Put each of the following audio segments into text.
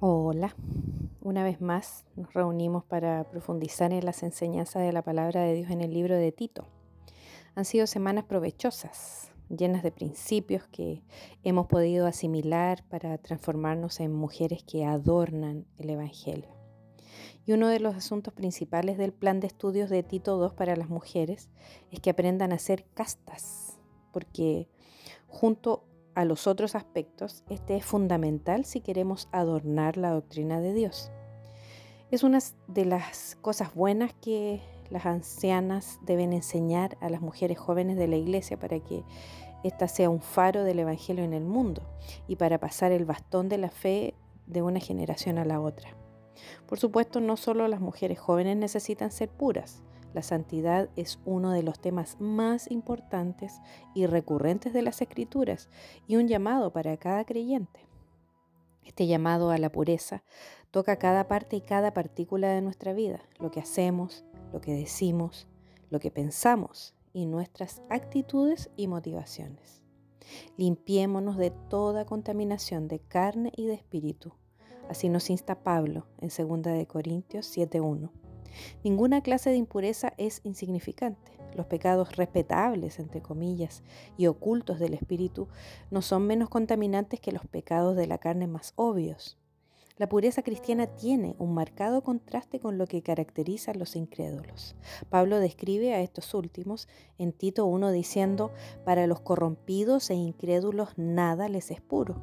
Hola, una vez más nos reunimos para profundizar en las enseñanzas de la palabra de Dios en el libro de Tito. Han sido semanas provechosas, llenas de principios que hemos podido asimilar para transformarnos en mujeres que adornan el Evangelio. Y uno de los asuntos principales del plan de estudios de Tito II para las mujeres es que aprendan a ser castas, porque junto a los otros aspectos, este es fundamental si queremos adornar la doctrina de Dios. Es una de las cosas buenas que las ancianas deben enseñar a las mujeres jóvenes de la iglesia para que ésta sea un faro del Evangelio en el mundo y para pasar el bastón de la fe de una generación a la otra. Por supuesto, no solo las mujeres jóvenes necesitan ser puras, la santidad es uno de los temas más importantes y recurrentes de las escrituras y un llamado para cada creyente. Este llamado a la pureza toca cada parte y cada partícula de nuestra vida, lo que hacemos, lo que decimos, lo que pensamos y nuestras actitudes y motivaciones. Limpiémonos de toda contaminación de carne y de espíritu. Así nos insta Pablo en 2 Corintios 7.1. Ninguna clase de impureza es insignificante. Los pecados respetables, entre comillas, y ocultos del espíritu no son menos contaminantes que los pecados de la carne más obvios. La pureza cristiana tiene un marcado contraste con lo que caracteriza a los incrédulos. Pablo describe a estos últimos en Tito 1 diciendo, para los corrompidos e incrédulos nada les es puro,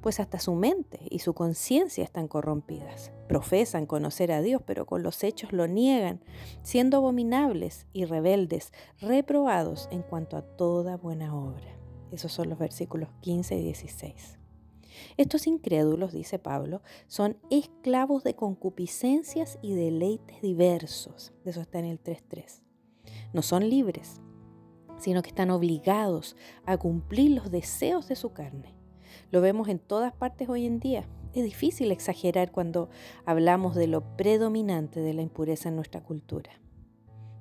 pues hasta su mente y su conciencia están corrompidas. Profesan conocer a Dios, pero con los hechos lo niegan, siendo abominables y rebeldes, reprobados en cuanto a toda buena obra. Esos son los versículos 15 y 16. Estos incrédulos, dice Pablo, son esclavos de concupiscencias y deleites diversos. Eso está en el 3.3. No son libres, sino que están obligados a cumplir los deseos de su carne. Lo vemos en todas partes hoy en día. Es difícil exagerar cuando hablamos de lo predominante de la impureza en nuestra cultura.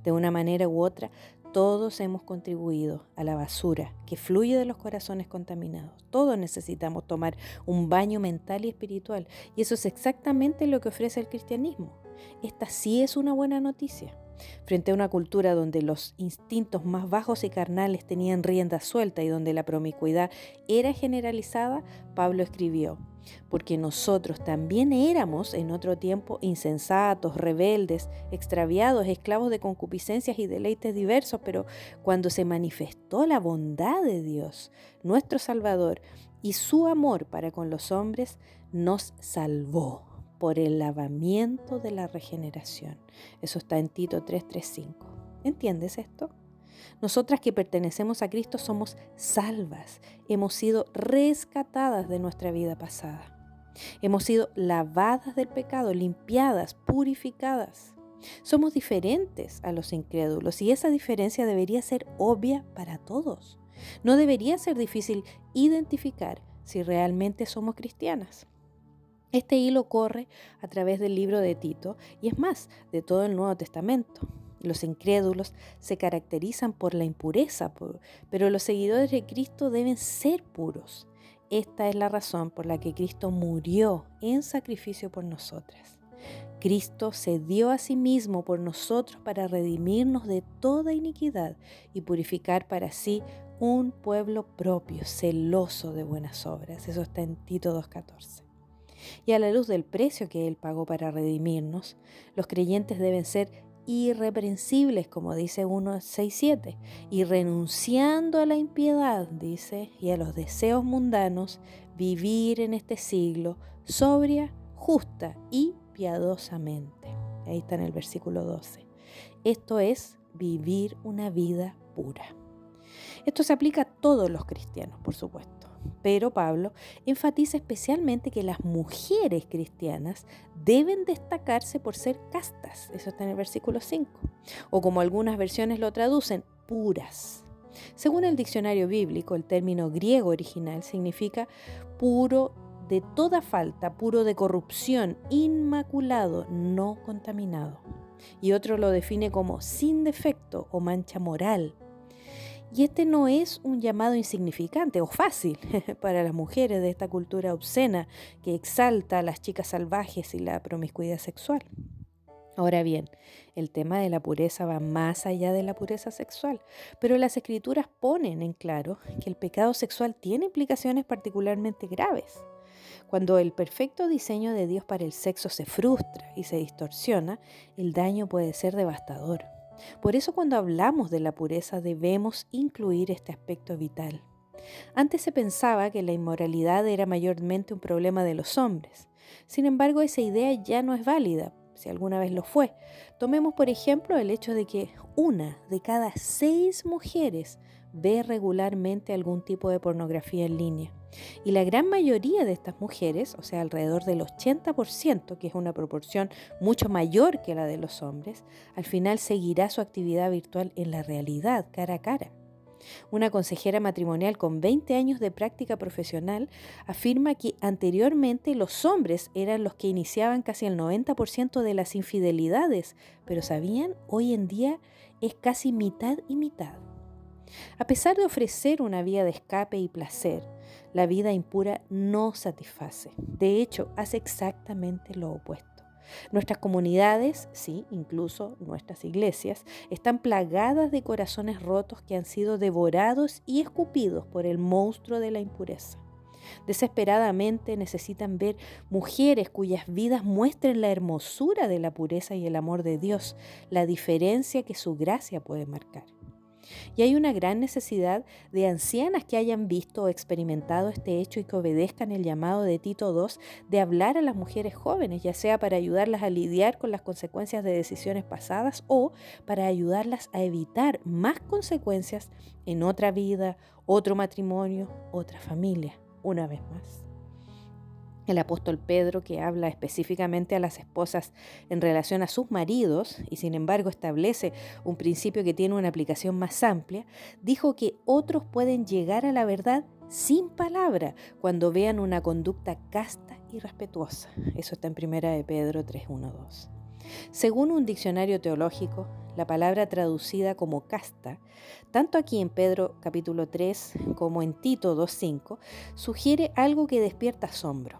De una manera u otra, todos hemos contribuido a la basura que fluye de los corazones contaminados. Todos necesitamos tomar un baño mental y espiritual. Y eso es exactamente lo que ofrece el cristianismo. Esta sí es una buena noticia. Frente a una cultura donde los instintos más bajos y carnales tenían rienda suelta y donde la promiscuidad era generalizada, Pablo escribió, porque nosotros también éramos en otro tiempo insensatos, rebeldes, extraviados, esclavos de concupiscencias y deleites diversos, pero cuando se manifestó la bondad de Dios, nuestro Salvador, y su amor para con los hombres, nos salvó por el lavamiento de la regeneración. Eso está en Tito 3:35. ¿Entiendes esto? Nosotras que pertenecemos a Cristo somos salvas, hemos sido rescatadas de nuestra vida pasada. Hemos sido lavadas del pecado, limpiadas, purificadas. Somos diferentes a los incrédulos y esa diferencia debería ser obvia para todos. No debería ser difícil identificar si realmente somos cristianas. Este hilo corre a través del libro de Tito y es más, de todo el Nuevo Testamento. Los incrédulos se caracterizan por la impureza, pero los seguidores de Cristo deben ser puros. Esta es la razón por la que Cristo murió en sacrificio por nosotras. Cristo se dio a sí mismo por nosotros para redimirnos de toda iniquidad y purificar para sí un pueblo propio, celoso de buenas obras. Eso está en Tito 2.14. Y a la luz del precio que Él pagó para redimirnos, los creyentes deben ser irreprensibles, como dice 1.6.7, y renunciando a la impiedad, dice, y a los deseos mundanos, vivir en este siglo sobria, justa y piadosamente. Ahí está en el versículo 12. Esto es vivir una vida pura. Esto se aplica a todos los cristianos, por supuesto. Pero Pablo enfatiza especialmente que las mujeres cristianas deben destacarse por ser castas. Eso está en el versículo 5. O como algunas versiones lo traducen, puras. Según el diccionario bíblico, el término griego original significa puro de toda falta, puro de corrupción, inmaculado, no contaminado. Y otro lo define como sin defecto o mancha moral, Y este no es un llamado insignificante o fácil para las mujeres de esta cultura obscena que exalta a las chicas salvajes y la promiscuidad sexual. Ahora bien, el tema de la pureza va más allá de la pureza sexual, pero las escrituras ponen en claro que el pecado sexual tiene implicaciones particularmente graves. Cuando el perfecto diseño de Dios para el sexo se frustra y se distorsiona, el daño puede ser devastador. Por eso cuando hablamos de la pureza debemos incluir este aspecto vital. Antes se pensaba que la inmoralidad era mayormente un problema de los hombres. Sin embargo, esa idea ya no es válida, si alguna vez lo fue. Tomemos por ejemplo el hecho de que una de cada seis mujeres ve regularmente algún tipo de pornografía en línea. Y la gran mayoría de estas mujeres, o sea, alrededor del 80%, que es una proporción mucho mayor que la de los hombres, al final seguirá su actividad virtual en la realidad, cara a cara. Una consejera matrimonial con 20 años de práctica profesional afirma que anteriormente los hombres eran los que iniciaban casi el 90% de las infidelidades, pero sabían, hoy en día es casi mitad y mitad. A pesar de ofrecer una vía de escape y placer, la vida impura no satisface. De hecho, hace exactamente lo opuesto. Nuestras comunidades, sí, incluso nuestras iglesias, están plagadas de corazones rotos que han sido devorados y escupidos por el monstruo de la impureza. Desesperadamente necesitan ver mujeres cuyas vidas muestren la hermosura de la pureza y el amor de Dios, la diferencia que su gracia puede marcar. Y hay una gran necesidad de ancianas que hayan visto o experimentado este hecho y que obedezcan el llamado de Tito II de hablar a las mujeres jóvenes, ya sea para ayudarlas a lidiar con las consecuencias de decisiones pasadas o para ayudarlas a evitar más consecuencias en otra vida, otro matrimonio, otra familia, una vez más el apóstol Pedro, que habla específicamente a las esposas en relación a sus maridos, y sin embargo establece un principio que tiene una aplicación más amplia, dijo que otros pueden llegar a la verdad sin palabra cuando vean una conducta casta y respetuosa. Eso está en 1 de Pedro 3.1.2. Según un diccionario teológico, la palabra traducida como casta, tanto aquí en Pedro capítulo 3 como en Tito 2.5, sugiere algo que despierta asombro.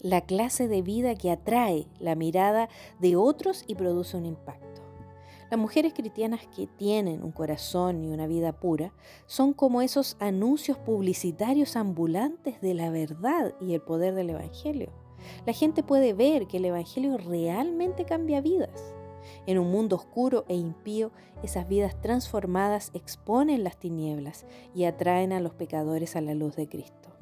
La clase de vida que atrae la mirada de otros y produce un impacto. Las mujeres cristianas que tienen un corazón y una vida pura son como esos anuncios publicitarios ambulantes de la verdad y el poder del Evangelio. La gente puede ver que el Evangelio realmente cambia vidas. En un mundo oscuro e impío, esas vidas transformadas exponen las tinieblas y atraen a los pecadores a la luz de Cristo.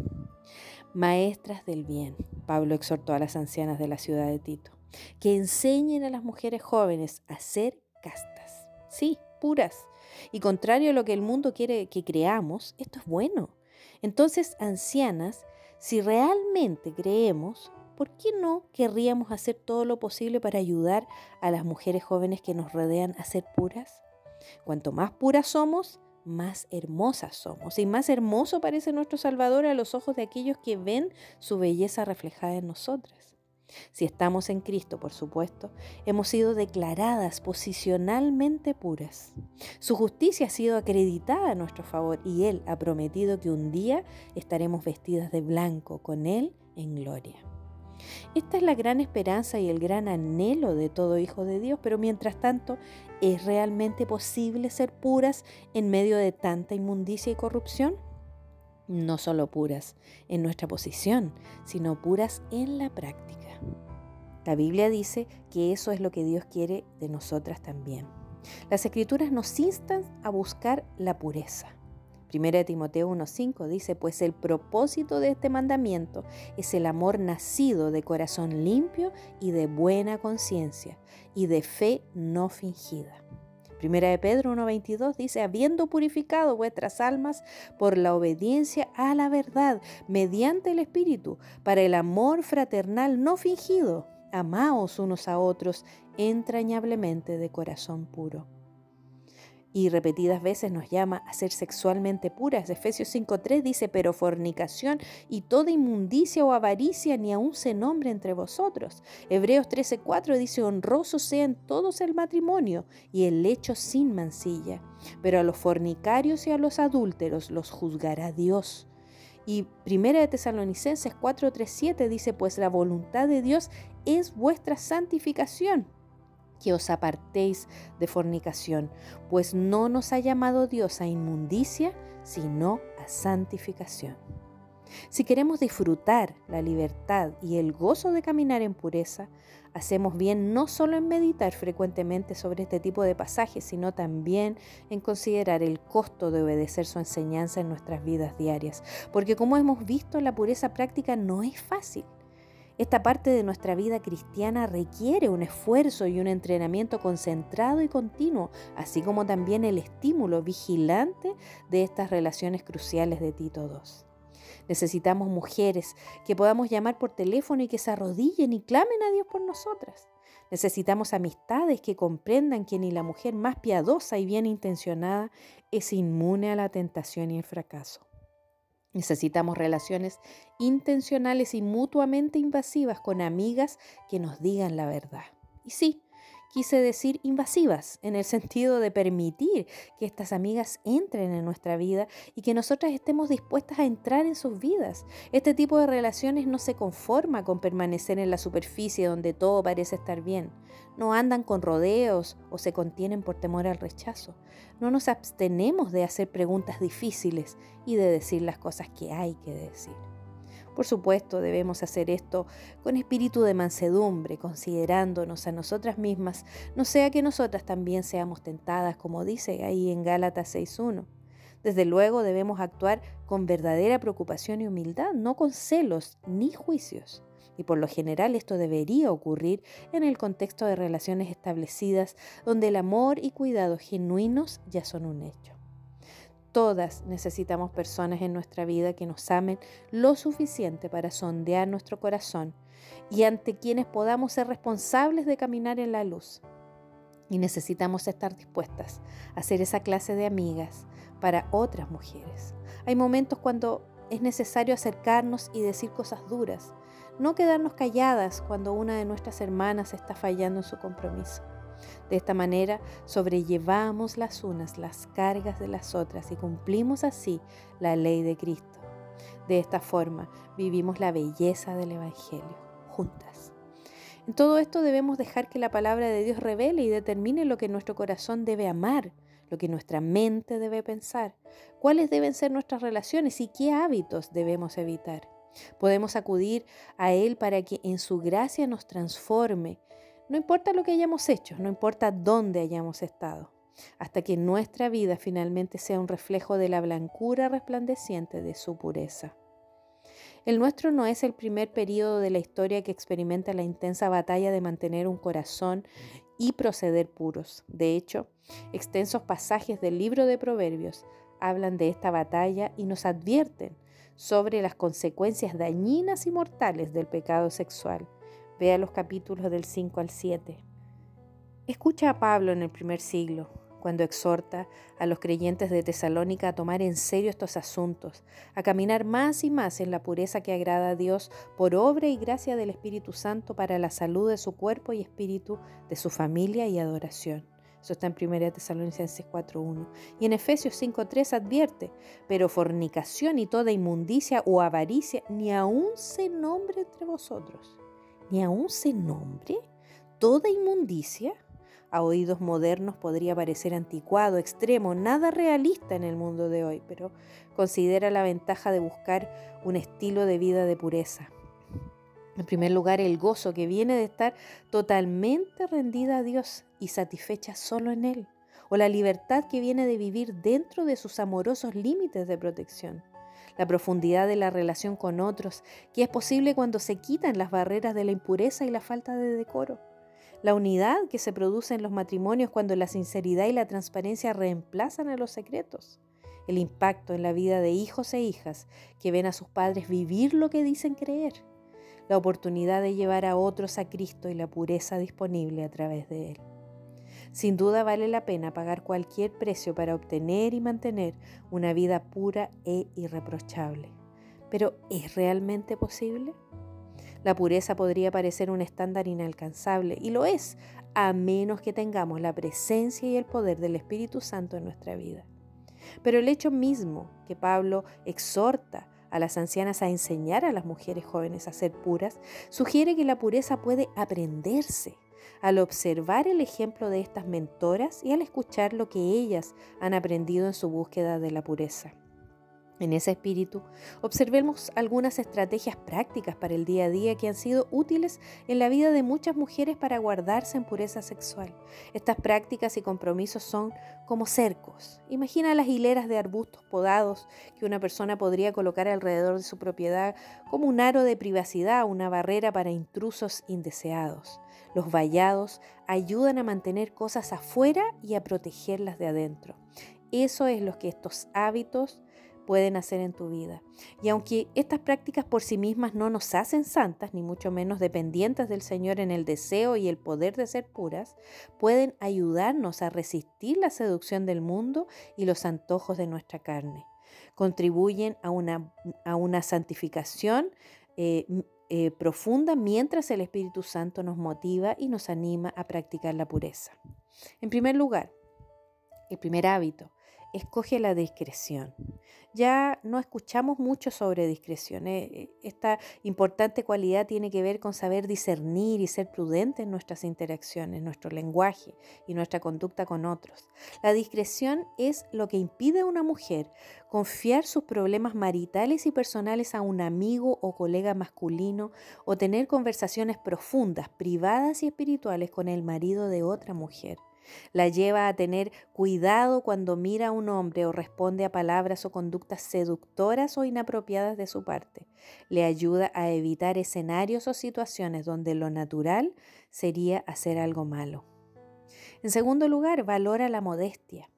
Maestras del bien, Pablo exhortó a las ancianas de la ciudad de Tito, que enseñen a las mujeres jóvenes a ser castas, sí, puras. Y contrario a lo que el mundo quiere que creamos, esto es bueno. Entonces, ancianas, si realmente creemos, ¿por qué no querríamos hacer todo lo posible para ayudar a las mujeres jóvenes que nos rodean a ser puras? Cuanto más puras somos, más hermosas somos. Y más hermoso parece nuestro Salvador a los ojos de aquellos que ven su belleza reflejada en nosotras. Si estamos en Cristo, por supuesto, hemos sido declaradas posicionalmente puras. Su justicia ha sido acreditada a nuestro favor y Él ha prometido que un día estaremos vestidas de blanco con Él en gloria. Esta es la gran esperanza y el gran anhelo de todo hijo de Dios, pero mientras tanto, ¿es realmente posible ser puras en medio de tanta inmundicia y corrupción? No solo puras en nuestra posición, sino puras en la práctica. La Biblia dice que eso es lo que Dios quiere de nosotras también. Las escrituras nos instan a buscar la pureza. Primera Timoteo 1.5 dice, pues el propósito de este mandamiento es el amor nacido de corazón limpio y de buena conciencia y de fe no fingida. Primera de Pedro 1.22 dice, habiendo purificado vuestras almas por la obediencia a la verdad, mediante el Espíritu, para el amor fraternal no fingido, amaos unos a otros entrañablemente de corazón puro. Y repetidas veces nos llama a ser sexualmente puras. Efesios 5.3 dice, pero fornicación y toda inmundicia o avaricia ni aun se nombre entre vosotros. Hebreos 13.4 dice, honroso sea en todos el matrimonio y el lecho sin mancilla. Pero a los fornicarios y a los adúlteros los juzgará Dios. Y Primera de Tesalonicenses 4.3.7 dice, pues la voluntad de Dios es vuestra santificación que os apartéis de fornicación, pues no nos ha llamado Dios a inmundicia, sino a santificación. Si queremos disfrutar la libertad y el gozo de caminar en pureza, hacemos bien no solo en meditar frecuentemente sobre este tipo de pasajes, sino también en considerar el costo de obedecer su enseñanza en nuestras vidas diarias. Porque como hemos visto, la pureza práctica no es fácil. Esta parte de nuestra vida cristiana requiere un esfuerzo y un entrenamiento concentrado y continuo, así como también el estímulo vigilante de estas relaciones cruciales de Tito II. Necesitamos mujeres que podamos llamar por teléfono y que se arrodillen y clamen a Dios por nosotras. Necesitamos amistades que comprendan que ni la mujer más piadosa y bien intencionada es inmune a la tentación y el fracaso. Necesitamos relaciones intencionales y mutuamente invasivas con amigas que nos digan la verdad. Y sí, quise decir invasivas, en el sentido de permitir que estas amigas entren en nuestra vida y que nosotras estemos dispuestas a entrar en sus vidas. Este tipo de relaciones no se conforma con permanecer en la superficie donde todo parece estar bien. No andan con rodeos o se contienen por temor al rechazo. No nos abstenemos de hacer preguntas difíciles y de decir las cosas que hay que decir. Por supuesto, debemos hacer esto con espíritu de mansedumbre, considerándonos a nosotras mismas, no sea que nosotras también seamos tentadas, como dice ahí en Gálatas 6.1. Desde luego debemos actuar con verdadera preocupación y humildad, no con celos ni juicios. Y por lo general esto debería ocurrir en el contexto de relaciones establecidas donde el amor y cuidado genuinos ya son un hecho. Todas necesitamos personas en nuestra vida que nos amen lo suficiente para sondear nuestro corazón y ante quienes podamos ser responsables de caminar en la luz. Y necesitamos estar dispuestas a ser esa clase de amigas para otras mujeres. Hay momentos cuando es necesario acercarnos y decir cosas duras, no quedarnos calladas cuando una de nuestras hermanas está fallando en su compromiso. De esta manera sobrellevamos las unas las cargas de las otras y cumplimos así la ley de Cristo. De esta forma vivimos la belleza del Evangelio juntas. En todo esto debemos dejar que la palabra de Dios revele y determine lo que nuestro corazón debe amar, lo que nuestra mente debe pensar, cuáles deben ser nuestras relaciones y qué hábitos debemos evitar. Podemos acudir a Él para que en su gracia nos transforme no importa lo que hayamos hecho, no importa dónde hayamos estado, hasta que nuestra vida finalmente sea un reflejo de la blancura resplandeciente de su pureza. El nuestro no es el primer periodo de la historia que experimenta la intensa batalla de mantener un corazón y proceder puros. De hecho, extensos pasajes del libro de Proverbios hablan de esta batalla y nos advierten sobre las consecuencias dañinas y mortales del pecado sexual Vea los capítulos del 5 al 7. Escucha a Pablo en el primer siglo, cuando exhorta a los creyentes de Tesalónica a tomar en serio estos asuntos, a caminar más y más en la pureza que agrada a Dios por obra y gracia del Espíritu Santo para la salud de su cuerpo y espíritu, de su familia y adoración. Eso está en 1 Tesalonicenses 4.1. Y en Efesios 5.3 advierte, pero fornicación y toda inmundicia o avaricia ni aún se nombre entre vosotros ni aún se nombre toda inmundicia, a oídos modernos podría parecer anticuado, extremo, nada realista en el mundo de hoy, pero considera la ventaja de buscar un estilo de vida de pureza. En primer lugar, el gozo que viene de estar totalmente rendida a Dios y satisfecha solo en Él, o la libertad que viene de vivir dentro de sus amorosos límites de protección la profundidad de la relación con otros, que es posible cuando se quitan las barreras de la impureza y la falta de decoro. La unidad que se produce en los matrimonios cuando la sinceridad y la transparencia reemplazan a los secretos. El impacto en la vida de hijos e hijas que ven a sus padres vivir lo que dicen creer. La oportunidad de llevar a otros a Cristo y la pureza disponible a través de Él. Sin duda vale la pena pagar cualquier precio para obtener y mantener una vida pura e irreprochable. Pero ¿es realmente posible? La pureza podría parecer un estándar inalcanzable, y lo es, a menos que tengamos la presencia y el poder del Espíritu Santo en nuestra vida. Pero el hecho mismo que Pablo exhorta a las ancianas a enseñar a las mujeres jóvenes a ser puras, sugiere que la pureza puede aprenderse al observar el ejemplo de estas mentoras y al escuchar lo que ellas han aprendido en su búsqueda de la pureza. En ese espíritu, observemos algunas estrategias prácticas para el día a día que han sido útiles en la vida de muchas mujeres para guardarse en pureza sexual. Estas prácticas y compromisos son como cercos. Imagina las hileras de arbustos podados que una persona podría colocar alrededor de su propiedad como un aro de privacidad, una barrera para intrusos indeseados. Los vallados ayudan a mantener cosas afuera y a protegerlas de adentro. Eso es lo que estos hábitos pueden hacer en tu vida. Y aunque estas prácticas por sí mismas no nos hacen santas, ni mucho menos dependientes del Señor en el deseo y el poder de ser puras, pueden ayudarnos a resistir la seducción del mundo y los antojos de nuestra carne. Contribuyen a una, a una santificación eh, eh, profunda mientras el Espíritu Santo nos motiva y nos anima a practicar la pureza. En primer lugar, el primer hábito escoge la discreción. Ya no escuchamos mucho sobre discreción. Eh, eh, esta importante cualidad tiene que ver con saber discernir y ser prudente en nuestras interacciones, nuestro lenguaje y nuestra conducta con otros. La discreción es lo que impide a una mujer confiar sus problemas maritales y personales a un amigo o colega masculino o tener conversaciones profundas, privadas y espirituales con el marido de otra mujer. La lleva a tener cuidado cuando mira a un hombre o responde a palabras o conductas seductoras o inapropiadas de su parte. Le ayuda a evitar escenarios o situaciones donde lo natural sería hacer algo malo. En segundo lugar, valora la modestia.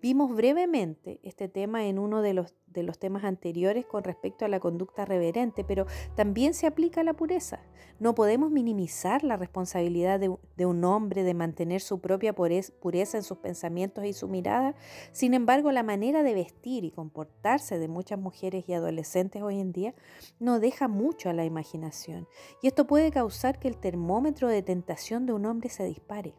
Vimos brevemente este tema en uno de los de los temas anteriores con respecto a la conducta reverente, pero también se aplica a la pureza. No podemos minimizar la responsabilidad de, un hombre de mantener su propia pureza en sus pensamientos y su mirada. Sin embargo, la manera de vestir y comportarse de muchas mujeres y adolescentes hoy en día no deja mucho a la imaginación. Y esto puede causar que el termómetro de tentación de un hombre se dispare.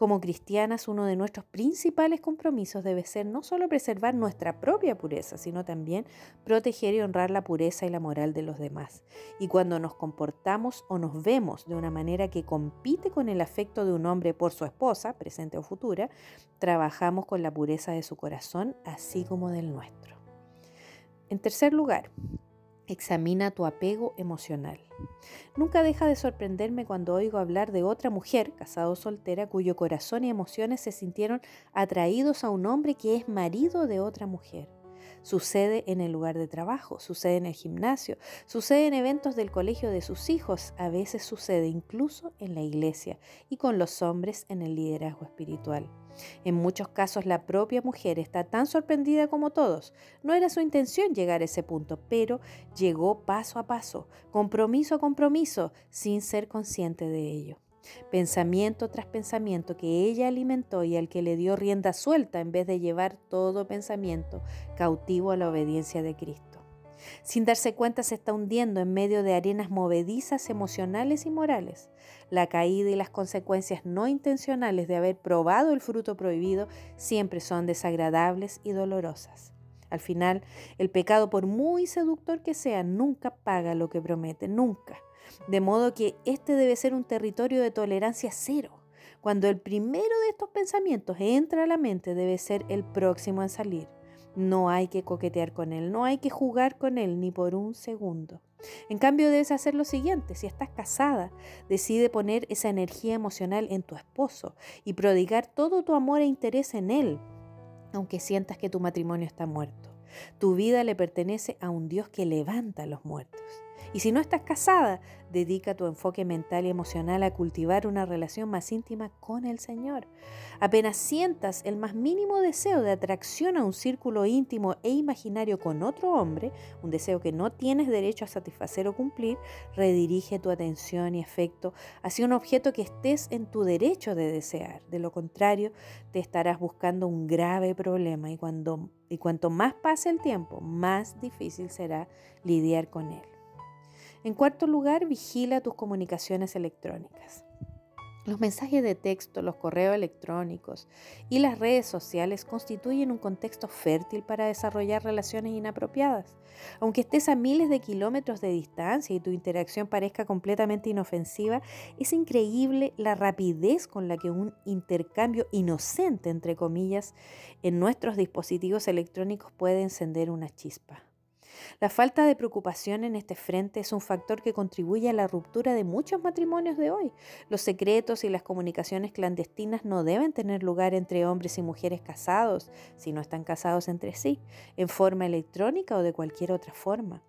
Como cristianas, uno de nuestros principales compromisos debe ser no solo preservar nuestra propia pureza, sino también proteger y honrar la pureza y la moral de los demás. Y cuando nos comportamos o nos vemos de una manera que compite con el afecto de un hombre por su esposa, presente o futura, trabajamos con la pureza de su corazón, así como del nuestro. En tercer lugar, Examina tu apego emocional. Nunca deja de sorprenderme cuando oigo hablar de otra mujer, casada o soltera, cuyo corazón y emociones se sintieron atraídos a un hombre que es marido de otra mujer. Sucede en el lugar de trabajo, sucede en el gimnasio, sucede en eventos del colegio de sus hijos, a veces sucede incluso en la iglesia y con los hombres en el liderazgo espiritual. En muchos casos la propia mujer está tan sorprendida como todos. No era su intención llegar a ese punto, pero llegó paso a paso, compromiso a compromiso, sin ser consciente de ello pensamiento tras pensamiento que ella alimentó y al que le dio rienda suelta en vez de llevar todo pensamiento cautivo a la obediencia de Cristo. Sin darse cuenta se está hundiendo en medio de arenas movedizas emocionales y morales. La caída y las consecuencias no intencionales de haber probado el fruto prohibido siempre son desagradables y dolorosas. Al final, el pecado, por muy seductor que sea, nunca paga lo que promete, nunca. De modo que este debe ser un territorio de tolerancia cero. Cuando el primero de estos pensamientos entra a la mente, debe ser el próximo en salir. No hay que coquetear con él, no hay que jugar con él ni por un segundo. En cambio, debes hacer lo siguiente, si estás casada, decide poner esa energía emocional en tu esposo y prodigar todo tu amor e interés en él, aunque sientas que tu matrimonio está muerto. Tu vida le pertenece a un Dios que levanta a los muertos. Y si no estás casada, dedica tu enfoque mental y emocional a cultivar una relación más íntima con el Señor. Apenas sientas el más mínimo deseo de atracción a un círculo íntimo e imaginario con otro hombre, un deseo que no tienes derecho a satisfacer o cumplir, redirige tu atención y afecto hacia un objeto que estés en tu derecho de desear. De lo contrario, te estarás buscando un grave problema y, cuando, y cuanto más pase el tiempo, más difícil será lidiar con él. En cuarto lugar, vigila tus comunicaciones electrónicas. Los mensajes de texto, los correos electrónicos y las redes sociales constituyen un contexto fértil para desarrollar relaciones inapropiadas. Aunque estés a miles de kilómetros de distancia y tu interacción parezca completamente inofensiva, es increíble la rapidez con la que un intercambio inocente, entre comillas, en nuestros dispositivos electrónicos puede encender una chispa. La falta de preocupación en este frente es un factor que contribuye a la ruptura de muchos matrimonios de hoy. Los secretos y las comunicaciones clandestinas no deben tener lugar entre hombres y mujeres casados, si no están casados entre sí, en forma electrónica o de cualquier otra forma.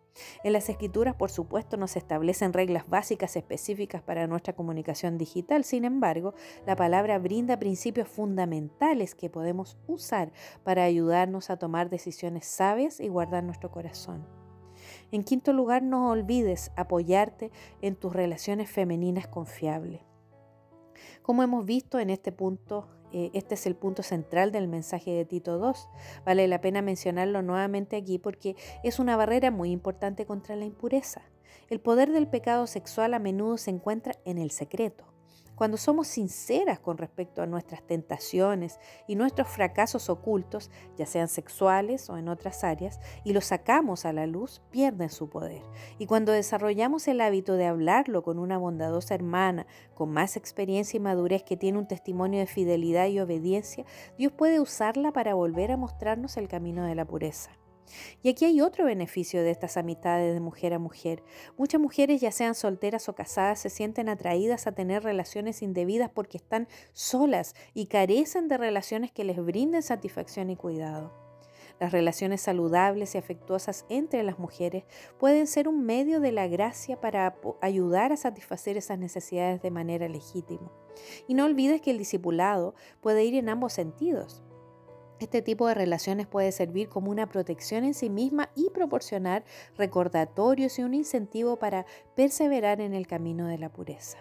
En las escrituras, por supuesto, no se establecen reglas básicas específicas para nuestra comunicación digital, sin embargo, la palabra brinda principios fundamentales que podemos usar para ayudarnos a tomar decisiones sabias y guardar nuestro corazón. En quinto lugar, no olvides apoyarte en tus relaciones femeninas confiables. Como hemos visto en este punto, este es el punto central del mensaje de Tito 2. Vale la pena mencionarlo nuevamente aquí porque es una barrera muy importante contra la impureza. El poder del pecado sexual a menudo se encuentra en el secreto. Cuando somos sinceras con respecto a nuestras tentaciones y nuestros fracasos ocultos, ya sean sexuales o en otras áreas, y los sacamos a la luz, pierden su poder. Y cuando desarrollamos el hábito de hablarlo con una bondadosa hermana, con más experiencia y madurez que tiene un testimonio de fidelidad y obediencia, Dios puede usarla para volver a mostrarnos el camino de la pureza. Y aquí hay otro beneficio de estas amistades de mujer a mujer. Muchas mujeres, ya sean solteras o casadas, se sienten atraídas a tener relaciones indebidas porque están solas y carecen de relaciones que les brinden satisfacción y cuidado. Las relaciones saludables y afectuosas entre las mujeres pueden ser un medio de la gracia para ayudar a satisfacer esas necesidades de manera legítima. Y no olvides que el discipulado puede ir en ambos sentidos. Este tipo de relaciones puede servir como una protección en sí misma y proporcionar recordatorios y un incentivo para perseverar en el camino de la pureza.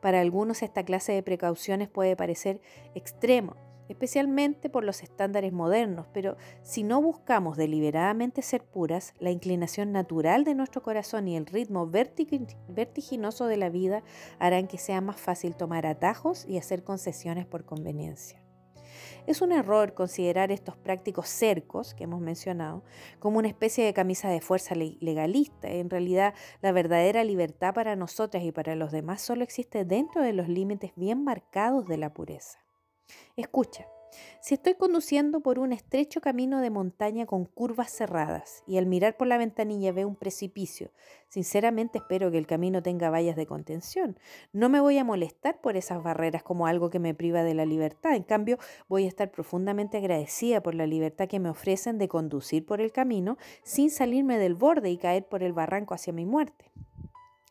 Para algunos esta clase de precauciones puede parecer extremo, especialmente por los estándares modernos, pero si no buscamos deliberadamente ser puras, la inclinación natural de nuestro corazón y el ritmo vertiginoso de la vida harán que sea más fácil tomar atajos y hacer concesiones por conveniencia. Es un error considerar estos prácticos cercos que hemos mencionado como una especie de camisa de fuerza legalista. En realidad, la verdadera libertad para nosotras y para los demás solo existe dentro de los límites bien marcados de la pureza. Escucha, si estoy conduciendo por un estrecho camino de montaña con curvas cerradas y al mirar por la ventanilla veo un precipicio, sinceramente espero que el camino tenga vallas de contención. No me voy a molestar por esas barreras como algo que me priva de la libertad. En cambio, voy a estar profundamente agradecida por la libertad que me ofrecen de conducir por el camino sin salirme del borde y caer por el barranco hacia mi muerte.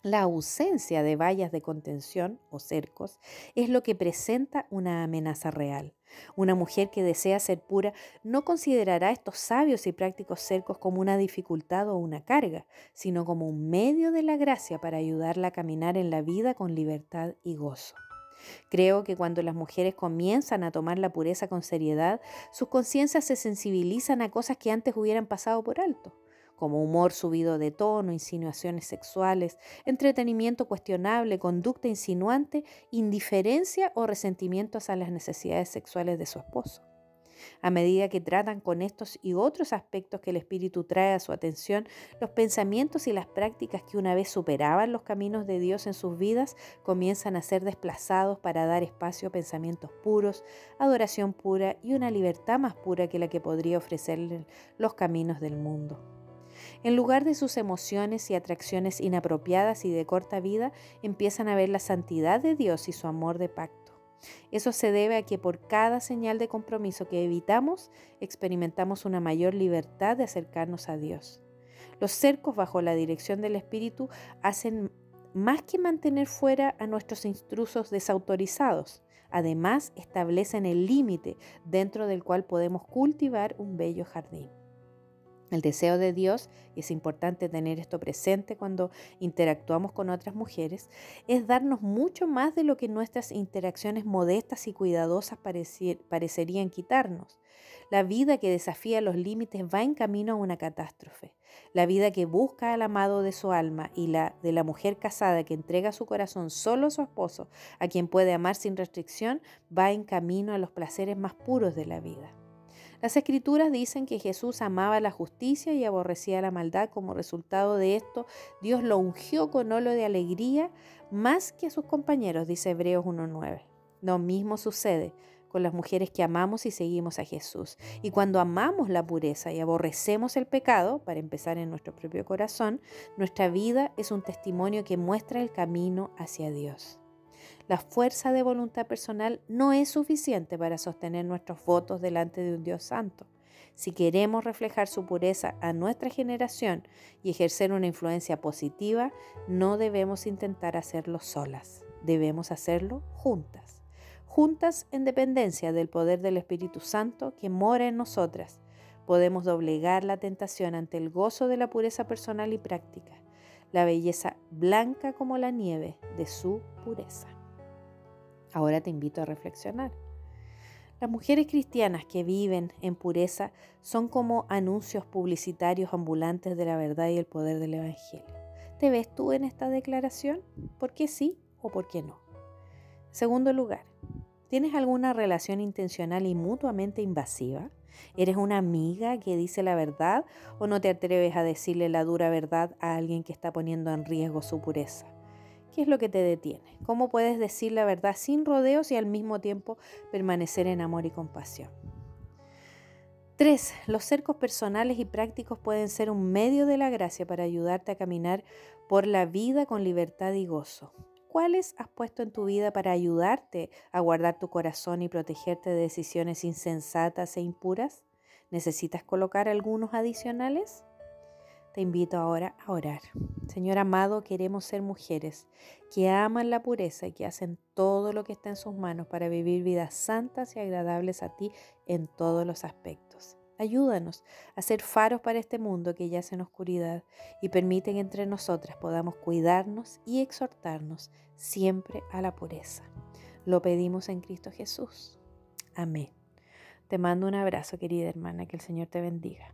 La ausencia de vallas de contención o cercos es lo que presenta una amenaza real. Una mujer que desea ser pura no considerará estos sabios y prácticos cercos como una dificultad o una carga, sino como un medio de la gracia para ayudarla a caminar en la vida con libertad y gozo. Creo que cuando las mujeres comienzan a tomar la pureza con seriedad, sus conciencias se sensibilizan a cosas que antes hubieran pasado por alto como humor subido de tono, insinuaciones sexuales, entretenimiento cuestionable, conducta insinuante, indiferencia o resentimientos a las necesidades sexuales de su esposo. A medida que tratan con estos y otros aspectos que el espíritu trae a su atención, los pensamientos y las prácticas que una vez superaban los caminos de Dios en sus vidas comienzan a ser desplazados para dar espacio a pensamientos puros, adoración pura y una libertad más pura que la que podría ofrecerle los caminos del mundo. En lugar de sus emociones y atracciones inapropiadas y de corta vida, empiezan a ver la santidad de Dios y su amor de pacto. Eso se debe a que por cada señal de compromiso que evitamos, experimentamos una mayor libertad de acercarnos a Dios. Los cercos bajo la dirección del Espíritu hacen más que mantener fuera a nuestros intrusos desautorizados. Además, establecen el límite dentro del cual podemos cultivar un bello jardín. El deseo de Dios, y es importante tener esto presente cuando interactuamos con otras mujeres, es darnos mucho más de lo que nuestras interacciones modestas y cuidadosas parecerían quitarnos. La vida que desafía los límites va en camino a una catástrofe. La vida que busca al amado de su alma y la de la mujer casada que entrega su corazón solo a su esposo, a quien puede amar sin restricción, va en camino a los placeres más puros de la vida. Las escrituras dicen que Jesús amaba la justicia y aborrecía la maldad. Como resultado de esto, Dios lo ungió con olo de alegría más que a sus compañeros, dice Hebreos 1.9. Lo mismo sucede con las mujeres que amamos y seguimos a Jesús. Y cuando amamos la pureza y aborrecemos el pecado, para empezar en nuestro propio corazón, nuestra vida es un testimonio que muestra el camino hacia Dios. La fuerza de voluntad personal no es suficiente para sostener nuestros votos delante de un Dios santo. Si queremos reflejar su pureza a nuestra generación y ejercer una influencia positiva, no debemos intentar hacerlo solas, debemos hacerlo juntas. Juntas en dependencia del poder del Espíritu Santo que mora en nosotras, podemos doblegar la tentación ante el gozo de la pureza personal y práctica, la belleza blanca como la nieve de su pureza. Ahora te invito a reflexionar. Las mujeres cristianas que viven en pureza son como anuncios publicitarios ambulantes de la verdad y el poder del Evangelio. ¿Te ves tú en esta declaración? ¿Por qué sí o por qué no? Segundo lugar, ¿tienes alguna relación intencional y mutuamente invasiva? ¿Eres una amiga que dice la verdad o no te atreves a decirle la dura verdad a alguien que está poniendo en riesgo su pureza? ¿Qué es lo que te detiene? ¿Cómo puedes decir la verdad sin rodeos y al mismo tiempo permanecer en amor y compasión? 3. Los cercos personales y prácticos pueden ser un medio de la gracia para ayudarte a caminar por la vida con libertad y gozo. ¿Cuáles has puesto en tu vida para ayudarte a guardar tu corazón y protegerte de decisiones insensatas e impuras? ¿Necesitas colocar algunos adicionales? Te invito ahora a orar. Señor amado, queremos ser mujeres que aman la pureza y que hacen todo lo que está en sus manos para vivir vidas santas y agradables a ti en todos los aspectos. Ayúdanos a ser faros para este mundo que yace en oscuridad y permiten entre nosotras podamos cuidarnos y exhortarnos siempre a la pureza. Lo pedimos en Cristo Jesús. Amén. Te mando un abrazo, querida hermana, que el Señor te bendiga.